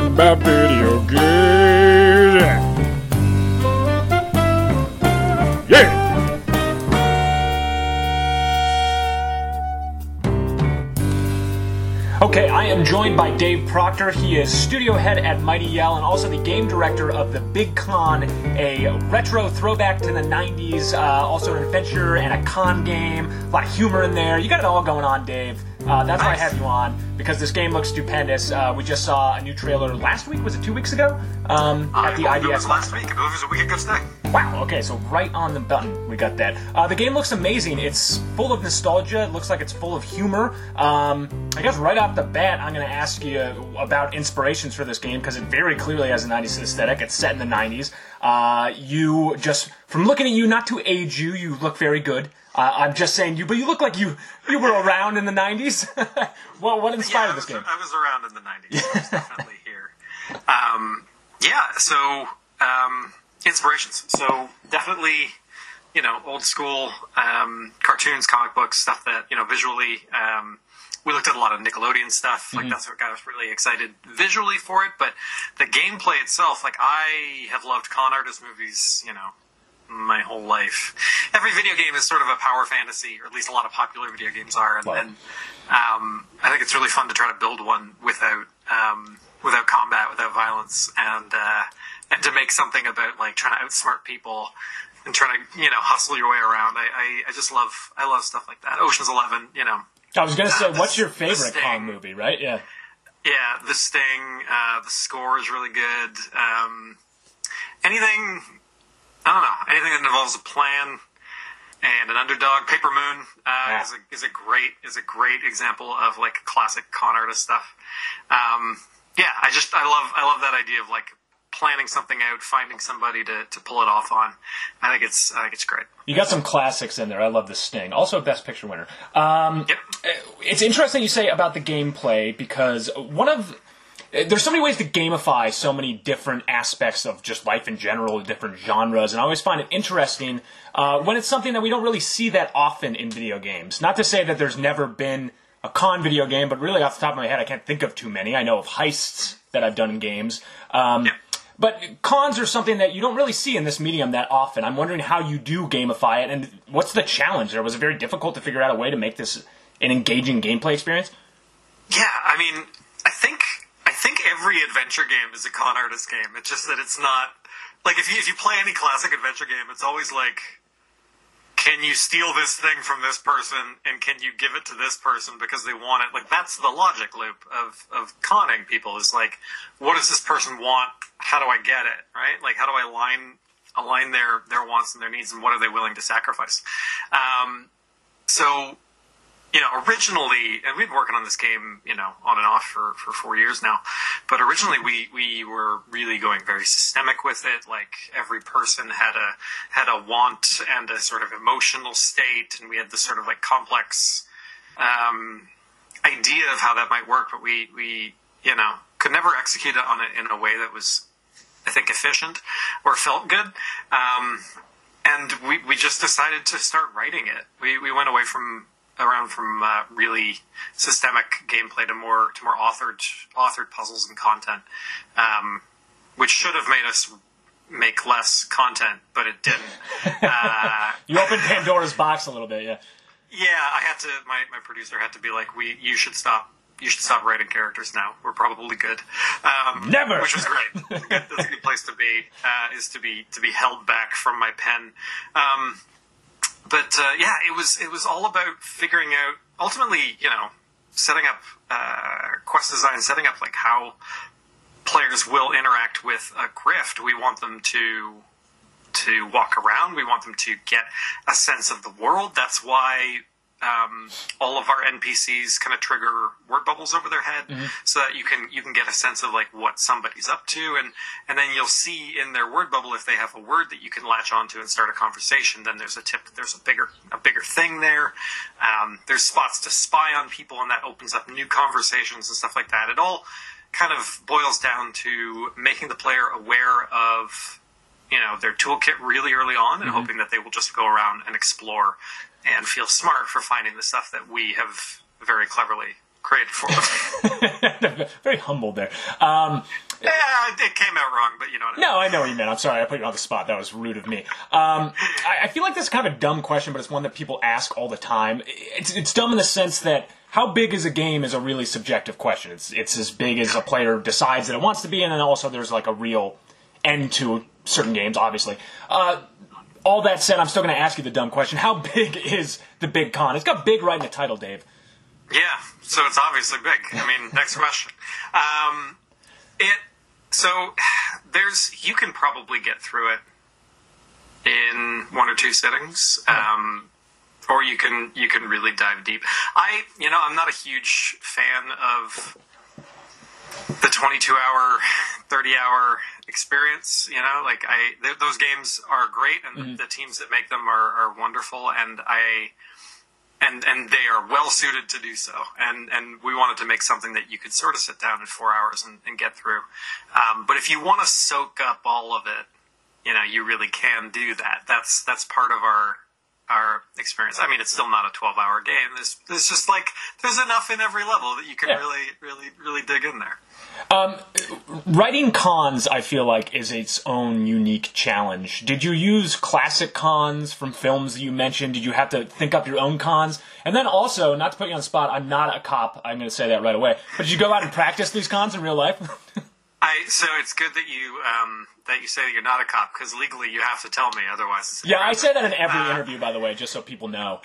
talking about video games. Yeah! Okay, I am joined by Dave Proctor. He is studio head at Mighty Yell and also the game director of The Big Con, a retro throwback to the 90s, uh, also an adventure and a con game. A lot of humor in there. You got it all going on, Dave. Uh, that's why I have you on, because this game looks stupendous. Uh, we just saw a new trailer last week, was it two weeks ago? Um, at the I believe it was last week. It was a week ago today. Wow, okay, so right on the button, we got that. Uh, the game looks amazing. It's full of nostalgia. It looks like it's full of humor. Um, I guess right off the bat, I'm going to ask you about inspirations for this game because it very clearly has a 90s aesthetic. It's set in the 90s. Uh, you just, from looking at you, not to age you, you look very good. Uh, I'm just saying you, but you look like you you were around in the 90s. what what inspired yeah, this was, game? I was around in the 90s. I was definitely here. Um, yeah, so um, inspirations. So definitely, you know, old school um, cartoons, comic books, stuff that, you know, visually. Um, we looked at a lot of Nickelodeon stuff. Like, that's what got us really excited visually for it. But the gameplay itself, like, I have loved con artist movies, you know, my whole life. Every video game is sort of a power fantasy, or at least a lot of popular video games are, and, Wow. and um, I think it's really fun to try to build one without um, without combat, without violence, and uh, and to make something about like trying to outsmart people and trying to you know hustle your way around. I, I, I just love I love stuff like that. Ocean's Eleven, you know, I was going to say, the- what's your favorite. Kong movie, right? Yeah. yeah, the Sting, uh, the score is really good. Um, anything, I don't know, anything that involves a plan and an underdog. Paper Moon uh, Yeah. is, a, is a great is a great example of like classic con artist stuff. Um, yeah, I just I love I love that idea of like planning something out, finding somebody to, to pull it off on. I think it's I think it's great. You got some classics in there. I love the Sting. Also, Best Picture winner. Um, Yep. It's interesting you say about the gameplay because one of there's so many ways to gamify so many different aspects of just life in general, different genres, and I always find it interesting uh, when it's something that we don't really see that often in video games. Not to say that there's never been a con video game, but really off the top of my head, I can't think of too many. I know of heists that I've done in games. Um, but cons are something that you don't really see in this medium that often. I'm wondering how you do gamify it, and what's the challenge there? Was it very difficult to figure out a way to make this an engaging gameplay experience? Yeah, I mean, I think I think every adventure game is a con artist game. It's just that it's not like if you if you play any classic adventure game, it's always like, can you steal this thing from this person and can you give it to this person because they want it? Like that's the logic loop of of conning people. Is like, what does this person want? How do I get it? Right? Like, how do I align align their their wants and their needs and what are they willing to sacrifice? Um, so you know, originally, and we've been working on this game, you know, on and off for, for four years now. But originally, we, we were really going very systemic with it. Like every person had a had a want and a sort of emotional state, and we had this sort of like complex um, idea of how that might work. But we we you know could never execute it on it in a way that was, I think, efficient or felt good. Um, and we, we just decided to start writing it. We, we went away from around from uh, really systemic gameplay to more to more authored authored puzzles and content, um, which should have made us make less content, but it didn't. Uh, You opened Pandora's box a little bit, yeah. yeah, I had to. My, my producer had to be like, "We you should stop." You should stop writing characters now. We're probably good. Um, Never! which was great. That's a good place to be. Uh, is to be to be held back from my pen. Um, but uh, yeah, it was it was all about figuring out ultimately, you know, setting up uh, quest design, setting up like how players will interact with a grift. We want them to to walk around. We want them to get a sense of the world. That's why um, all of our NPCs kind of trigger word bubbles over their head, so that you can you can get a sense of like what somebody's up to, and and then you'll see in their word bubble if they have a word that you can latch onto and start a conversation. Then there's a tip that there's a bigger a bigger thing there. Um, there's spots to spy on people, and that opens up new conversations and stuff like that. It all kind of boils down to making the player aware of you know their toolkit really early on and hoping that they will just go around and explore and feel smart for finding the stuff that we have very cleverly created for them. Very humble there. Um, Yeah, it came out wrong, but you know what I mean. No, I know what you meant. I'm sorry, I put you on the spot. That was rude of me. Um, I, I feel like this is kind of a dumb question, but it's one that people ask all the time. It's, it's dumb in the sense that how big is a game is a really subjective question. It's it's as big as a player decides that it wants to be, and then also there's like a real end to certain games, obviously. Uh, all that said, I'm still going to ask you the dumb question: How big is the big con? It's got big right in the title, Dave. Yeah, so it's obviously big. I mean, next question. Um, it so there's you can probably get through it in one or two sittings. Um, or you can you can really dive deep. I you know I'm not a huge fan of 22 hour, 30 hour experience. You know, like I th- those games are great, and the teams that make them are, are wonderful, and I and and they are well suited to do so. And and we wanted to make something that you could sort of sit down in four hours and, and get through. Um, but if you want to soak up all of it, you know, you really can do that. That's that's part of our our experience. I mean, it's still not a twelve hour game. There's there's just like there's enough in every level that you can Yeah. really really really dig in there. Um, writing cons, I feel like, is its own unique challenge. Did you use classic cons from films that you mentioned? Did you have to think up your own cons? And then also, not to put you on the spot, I'm not a cop. I'm going to say that right away. But did you go out and practice these cons in real life? I so it's good that you um, that you say that you're not a cop because legally you have to tell me otherwise. It's yeah, I say that in every Uh, interview, by the way, just so people know.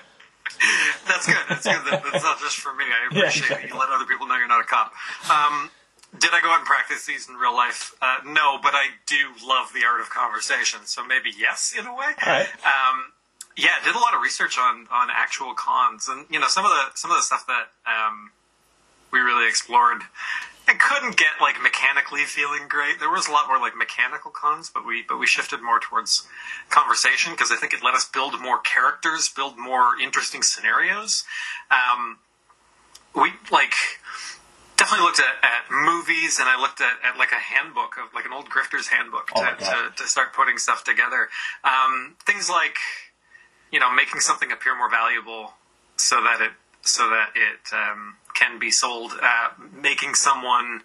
That's good. That's good. That, that's not just for me. I Yeah, appreciate that you let other people know you're not a cop. Um, did I go out and practice these in real life? Uh, no, but I do love the art of conversation, so maybe yes in a way. Right. Um, yeah, did a lot of research on on actual cons, and you know some of the some of the stuff that um, we really explored. I couldn't get like mechanically feeling great. There was a lot more like mechanical cons, but we but we shifted more towards conversation because I think it let us build more characters, build more interesting scenarios. Um, we like definitely looked at, at movies and I looked at, at like a handbook of like an old grifter's handbook Oh to, to, to start putting stuff together. Um, things like you know making something appear more valuable so that it so that it um, can be sold, uh, making someone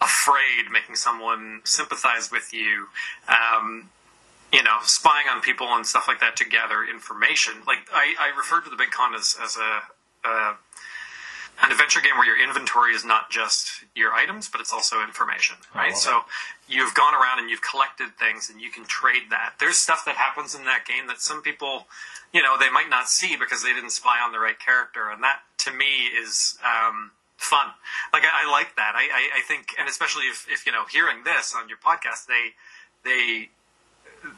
afraid, making someone sympathize with you. Um, you know, spying on people and stuff like that to gather information. Like I, I referred to the Big Con as, as a, a an adventure game where your inventory is not just your items, but it's also information, right? So you've gone around and you've collected things and you can trade that. There's stuff that happens in that game that some people, you know, they might not see because they didn't spy on the right character, and that to me is um, fun. Like I, I like that. I, I, I think, and especially if, if you know, hearing this on your podcast, they they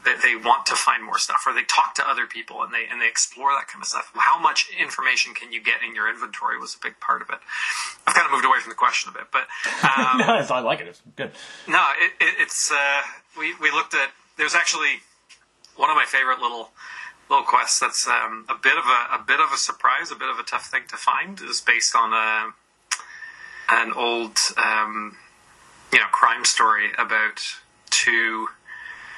that they want to find more stuff or they talk to other people and they and they explore that kind of stuff. How much information can you get in your inventory was a big part of it. I've kind of moved away from the question a bit, but um, Nice, I like it. It's good. no, it, it, it's uh, we we looked at. There's actually one of my favorite little little quests that's um, a bit of a, a bit of a surprise, a bit of a tough thing to find. Is based on a an old um, you know crime story about two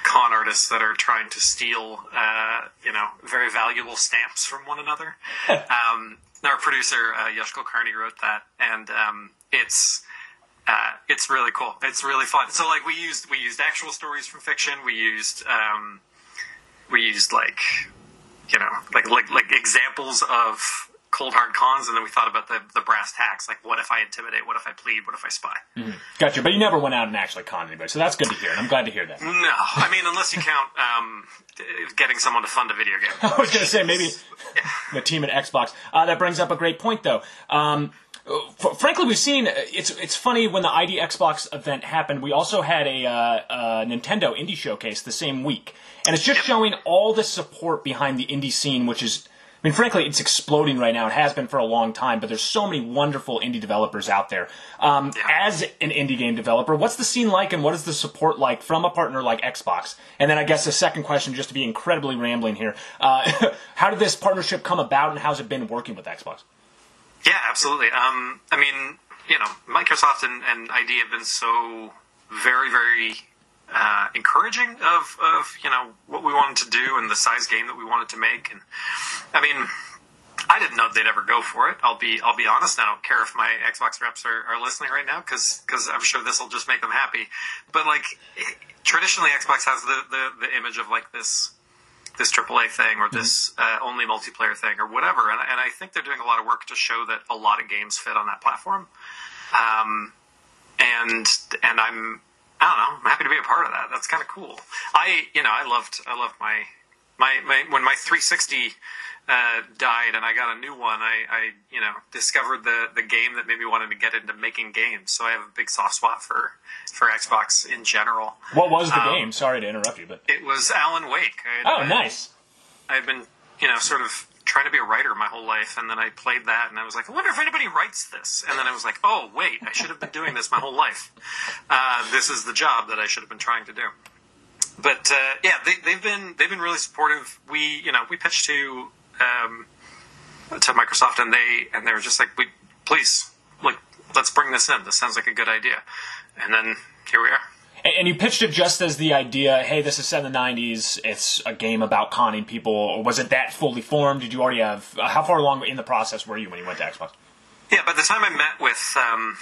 con artists that are trying to steal uh, you know very valuable stamps from one another. um, our producer uh, Yash Kulkarni wrote that, and um, it's uh, it's really cool. It's really fun. So like we used we used actual stories from fiction. We used um, we used like you know like like like examples of cold hard cons, and then we thought about the the brass tacks. Like what if I intimidate? What if I plead? What if I spy? Gotcha. But you never went out and actually conned anybody, so that's good to hear, and I'm glad to hear that. No, I mean unless you count um, getting someone to fund a video game. I was going to say maybe the team at Xbox. Uh, that brings up a great point, though. Um, f- frankly, we've seen it's it's funny when the ID Xbox event happened. We also had a, uh, uh Nintendo Indie Showcase the same week, and it's just showing all the support behind the indie scene, which is. I mean, frankly, it's exploding right now. It has been for a long time, but there's so many wonderful indie developers out there. Um, As an indie game developer, what's the scene like, and what is the support like from a partner like Xbox? And then I guess the second question, just to be incredibly rambling here, uh, how did this partnership come about, and how's it been working with Xbox? Yeah, absolutely. Um, I mean, you know, Microsoft and, and ID have been so very, very uh, encouraging of, of you know what we wanted to do and the size game that we wanted to make. And I mean, I didn't know they'd ever go for it. I'll be I'll be honest. I don't care if my Xbox reps are, are listening right now because I'm sure this will just make them happy. But like traditionally, Xbox has the, the, the image of like this this AAA thing or this uh, only multiplayer thing or whatever. And, and I think they're doing a lot of work to show that a lot of games fit on that platform. Um, and and I'm I don't know. I'm happy to be a part of that. That's kind of cool. I you know I loved I loved my my, my when my 360 uh, died and I got a new one, I, I you know discovered the the game that made me wanted to get into making games. So I have a big soft spot for for Xbox in general. What was the Um, game? Sorry to interrupt you, but It was Alan Wake. I had, oh, nice. I've been you know sort of trying to be a writer my whole life, and then I played that, and I was like, I wonder if anybody writes this. And then I was like, oh wait, I should have been doing this my whole life. Uh, this is the job that I should have been trying to do. But uh, yeah, they, they've been they've been really supportive. We you know we pitched to um, to Microsoft, and they and they were just like, we please like let's bring this in. This sounds like a good idea. And then here we are. And, you pitched it just as the idea, hey, this is set in the 90s, it's a game about conning people. Or was it that fully formed? Did you already have, uh, how far along in the process were you when you went to Xbox? Yeah, by the time I met with um,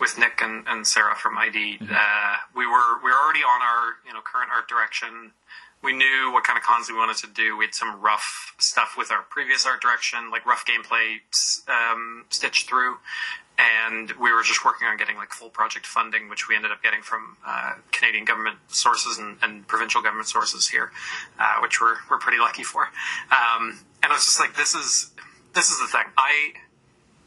with Nick and, and Sarah from ID, uh, we were we were already on our you know current art direction. We knew what kind of cons we wanted to do. We had some rough stuff with our previous art direction, like rough gameplay um, stitched through, and we were just working on getting like full project funding, which we ended up getting from uh, Canadian government sources and, and provincial government sources here, uh, which we're we're pretty lucky for. Um, and I was just like, this is this is the thing. I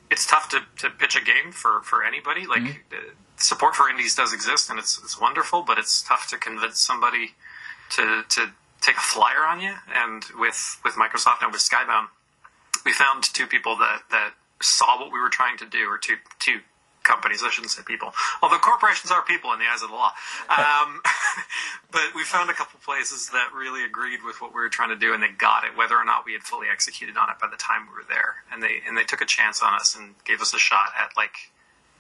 it's tough to, to pitch a game for, for anybody. Like uh, support for indies does exist and it's it's wonderful, but it's tough to convince somebody to to take a flyer on you. And with with Microsoft and with Skybound, we found two people that that saw what we were trying to do, or two two companies. I shouldn't say people, although corporations are people in the eyes of the law. Um, but we found a couple places that really agreed with what we were trying to do, and they got it, whether or not we had fully executed on it by the time we were there. And they and they took a chance on us and gave us a shot at like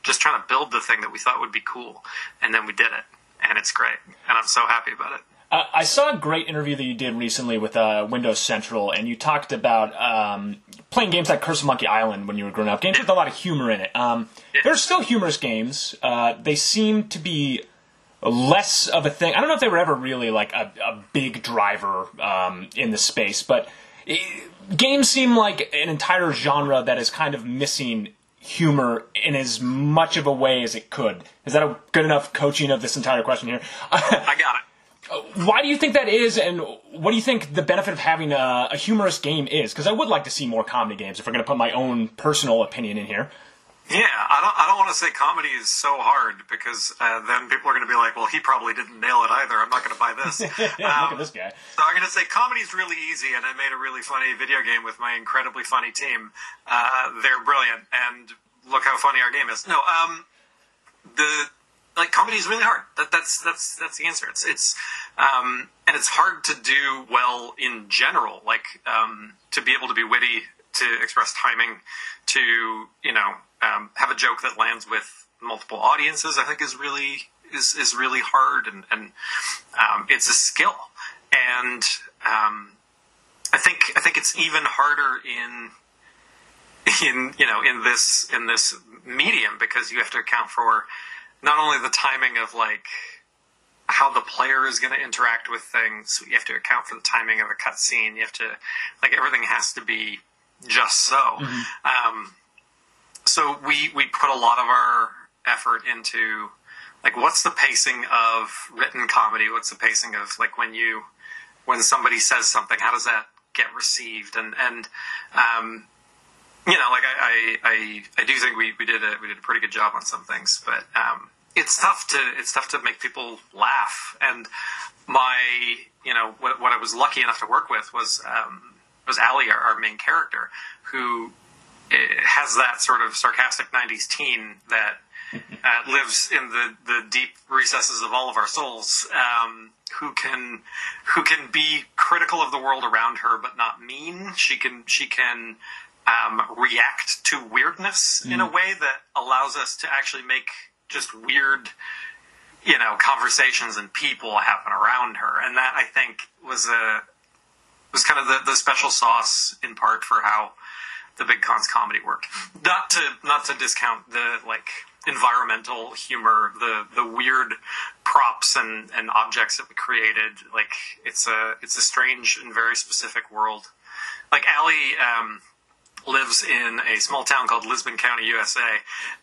just trying to build the thing that we thought would be cool, and then we did it, and it's great, and I'm so happy about it. Uh, I saw a great interview that you did recently with uh, Windows Central, and you talked about um, playing games like Curse of Monkey Island when you were growing up, games with a lot of humor in it. Um, They're still humorous games. Uh, they seem to be less of a thing. I don't know if they were ever really like a, a big driver um, in the space, but eh, games seem like an entire genre that is kind of missing humor in as much of a way as it could. Is that a good enough coaching of this entire question here? I got it. Why do you think that is, and what do you think the benefit of having a, a humorous game is? Because I would like to see more comedy games. If we're going to put my own personal opinion in here, Yeah, I don't. I don't want to say comedy is so hard because uh, then people are going to be like, "Well, he probably didn't nail it either. I'm not going to buy this." yeah, look Um, at this guy. So I'm going to say comedy is really easy, and I made a really funny video game with my incredibly funny team. Uh, they're brilliant, and look how funny our game is. No, um, the like comedy is really hard. That, that's that's that's the answer. It's it's um, and it's hard to do well in general. Like um, to be able to be witty, to express timing, to you know um, have a joke that lands with multiple audiences. I think is really is is really hard, and and um, it's a skill. And um, I think I think it's even harder in in you know in this in this medium because you have to account for not only the timing of like how the player is going to interact with things you have to account for the timing of a cutscene you have to like everything has to be just so. Um, so we we put a lot of our effort into like what's the pacing of written comedy? What's the pacing of like when you when somebody says something how does that get received? And and um, you know, like I, I, I, I do think we, we did a we did a pretty good job on some things, but um, it's tough to it's tough to make people laugh. And my you know what, what I was lucky enough to work with was um, was Ali, our, our main character, who eh, has that sort of sarcastic '90s teen that uh, lives in the, the deep recesses of all of our souls. Um, who can who can be critical of the world around her, but not mean. She can she can um, react to weirdness in a way that allows us to actually make just weird, you know, conversations and people happen around her. And that I think was a was kind of the, the special sauce in part for how the big cons comedy worked. Not to not to discount the like environmental humor, the the weird props and, and objects that we created. Like it's a it's a strange and very specific world. Like Ali um, lives in a small town called Lisbon County, USA,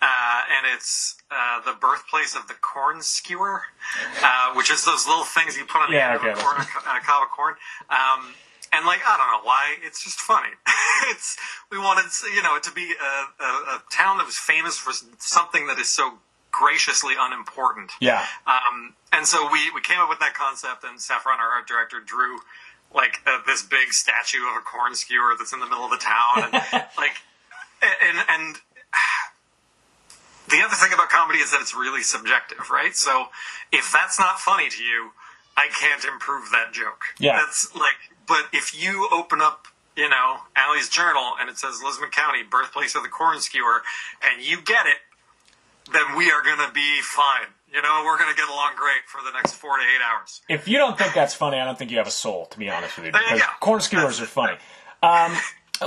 uh, and it's uh, the birthplace of the corn skewer, uh, which is those little things you put on the Yeah, end okay, of a, corn, a cob of corn. Um, and like I don't know why, it's just funny. it's we wanted you know it to be a, a, a town that was famous for something that is so graciously unimportant. Yeah. Um, and so we, we came up with that concept, and Saffron, our art director, drew like uh, this big statue of a corn skewer that's in the middle of the town, and like, and and the other thing about comedy is that it's really subjective, right? So if that's not funny to you, I can't improve that joke. Yeah. that's like, but if you open up. You know, Ali's journal, and it says Lisbon County, birthplace of the corn skewer, and you get it, then we are going to be fine. You know, we're going to get along great for the next four to eight hours. If you don't think that's funny, I don't think you have a soul, to be honest with you. Because go. corn skewers are funny. Um,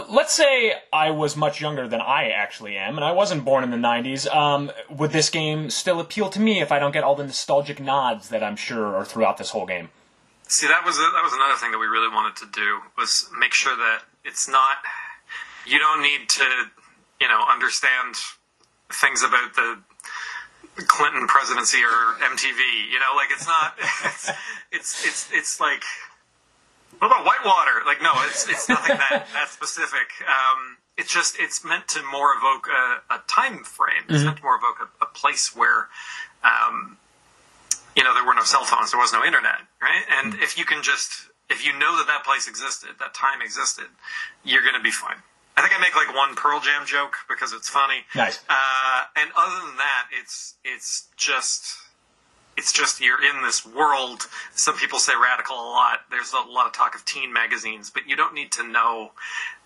let's say I was much younger than I actually am, and I wasn't born in the 90s. Um, would this game still appeal to me if I don't get all the nostalgic nods that I'm sure are throughout this whole game? See, that was that was another thing that we really wanted to do was make sure that it's not. You don't need to, you know, understand things about the Clinton presidency or MTV. You know, like it's not. It's it's it's, it's like. What about Whitewater? Like, no, it's it's nothing that that specific. Um, it's just it's meant to more evoke a, a time frame. It's meant to more evoke a, a place where, um, you know, there were no cell phones, there was no internet, right? And if you can just if you know that that place existed, that time existed, you're going to be fine. I think I make like one Pearl Jam joke because it's funny. Nice. Uh, and other than that, it's it's just it's just you're in this world. Some people say radical a lot. There's a lot of talk of teen magazines, but you don't need to know.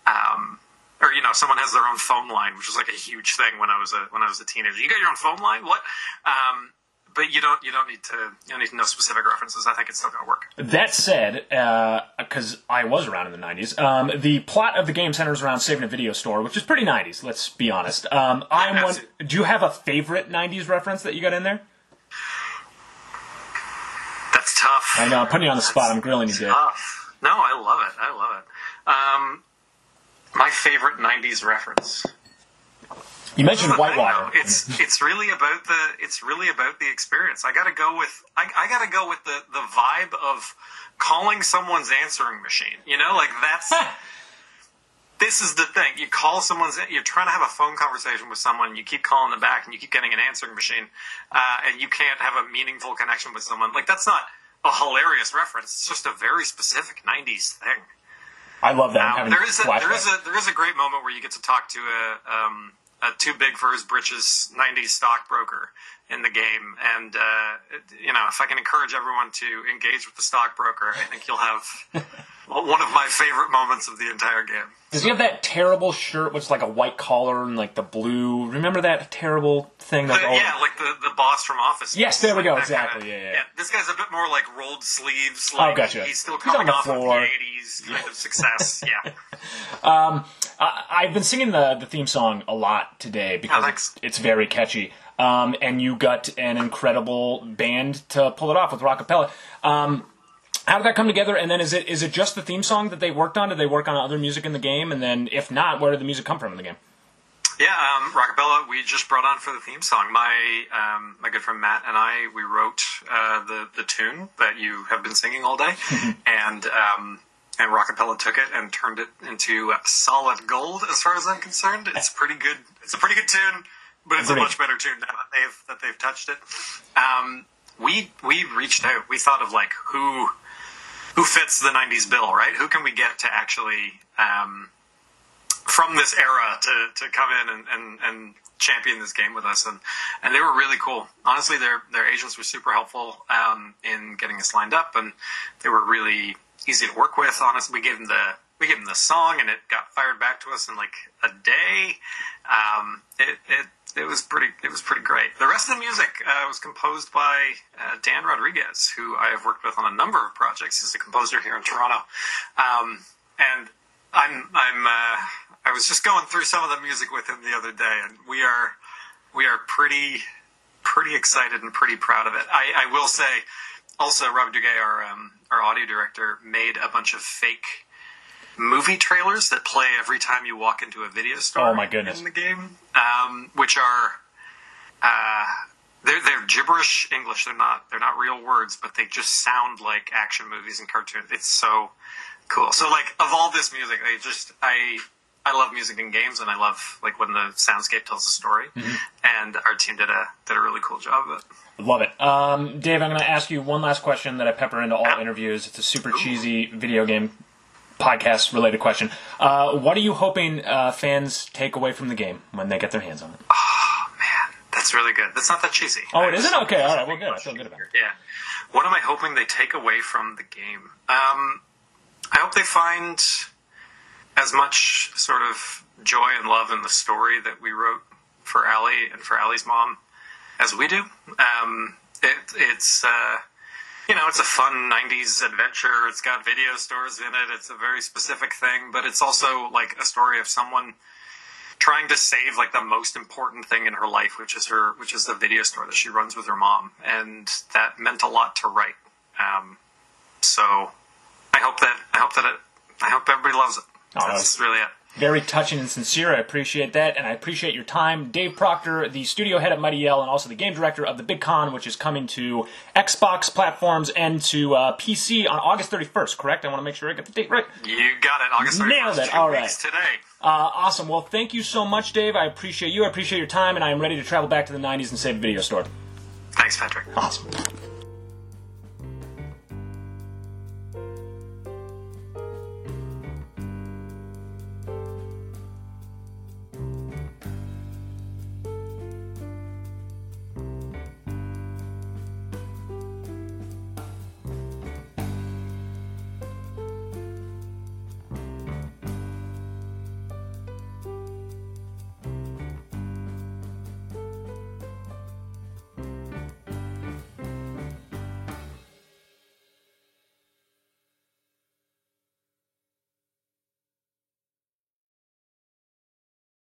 Um, or you know, someone has their own phone line, which was like a huge thing when I was a when I was a teenager. You got your own phone line? What? Um, but you don't you don't need to you don't need to know specific references. I think it's still going to work. That said, because I was around in the 90s, um, the plot of the game centers around saving a video store, which is pretty 90s, let's be honest. Um, I'm one, do you have a favorite 90s reference that you got in there? That's tough. I know, I'm putting you on the spot. I'm grilling you, Dick. tough. No, I love it. I love it. Um, my favorite '90s reference. You mentioned Whitewater. though. It's it's really about the it's really about the experience. I got to go with I, I got to go with the the vibe of calling someone's answering machine. You know, like that's. this is the thing. You call someone's. You're trying to have a phone conversation with someone. You keep calling them back, and you keep getting an answering machine, uh, and you can't have a meaningful connection with someone. Like that's not a hilarious reference. It's just a very specific '90s thing. I love that. Having there is a, there flashbacks. a there is a great moment where you get to talk to a, um, too big for his britches '90s stockbroker in the game, and uh, you know if I can encourage everyone to engage with the stockbroker, I think you'll have one of my favorite moments of the entire game. Does he have that terrible shirt, which is like a white collar and like the blue? Remember that terrible thing? But, oh, yeah, like the, the boss from Office. Yes, there we go, Like exactly, kinda- yeah, yeah. This guy's a bit more like rolled sleeves. Like, Oh, gotcha. He's still He's coming the off of the '80s kind of success. yeah. I, I've been singing the, the theme song a lot today because Oh, it's, it's very catchy. Um, and you got an incredible band to pull it off with Rockapella. Um, how did that come together? And then is it is it just the theme song that they worked on? Did they work on other music in the game? And then if not, where did the music come from in the game? Yeah, um, Rockapella, we just brought on for the theme song. My um, my good friend Matt and I, we wrote uh, the the tune that you have been singing all day, and um, and Rockapella took it and turned it into solid gold. As far as I'm concerned, it's pretty good. It's a pretty good tune, but it's a much better tune now that they've that they've touched it. Um, we we reached out. We thought of like who who fits the '90s bill, right? Who can we get to actually um, from this era to, to come in and, and, and champion this game with us and, and they were really cool. Honestly their their agents were super helpful um, in getting us lined up and they were really easy to work with. Honestly we gave them the we gave them the song, and it got fired back to us in like a day. Um, it, it it was pretty it was pretty great. The rest of the music uh, was composed by uh, Dan Rodriguez, who I have worked with on a number of projects. He's a composer here in Toronto, um, and I'm I'm uh, I was just going through some of the music with him the other day, and we are we are pretty pretty excited and pretty proud of it. I, I will say, also Robert Duguay, our um, our audio director, made a bunch of fake movie trailers that play every time you walk into a video store. Oh, my goodness. In the game, um, which are uh, they're they're gibberish English. They're not they're not real words, but they just sound like action movies and cartoons. It's so cool. So like of all this music, I just I I love music and games, and I love like when the soundscape tells a story. And our team did a did a really cool job of it. Love it. Um, Dave, I'm going to ask you one last question that I pepper into all interviews. It's a super cheesy video game podcast related question. Uh, what are you hoping uh, fans take away from the game when they get their hands on it? Oh man, that's really good. That's not that cheesy. Oh, it isn't? Okay, all right. Well, good. I feel good about it. Yeah. What am I hoping they take away from the game? Um, I hope they find as much sort of joy and love in the story that we wrote for Ali and for Ali's mom as we do. Um, it, it's uh, you know, it's a fun '90s adventure. It's got video stores in it. It's a very specific thing, but it's also like a story of someone trying to save like the most important thing in her life, which is her, which is the video store that she runs with her mom, and that meant a lot to write. Um, so I hope that I hope that it, I hope everybody loves it. Oh, That's really it. Very touching and sincere. I appreciate that, and I appreciate your time. Dave Proctor, the studio head at Mighty Yell, and also the game director of the Big Con, which is coming to Xbox platforms and to uh, PC on August 31st, correct? I want to make sure I get the date right. You got it. August 31st. Nailed it. all right. Today. Uh, awesome. Well, thank you so much, Dave. I appreciate you. I appreciate your time, and I am ready to travel back to the 90s and save a video store. Thanks, Patrick. Awesome.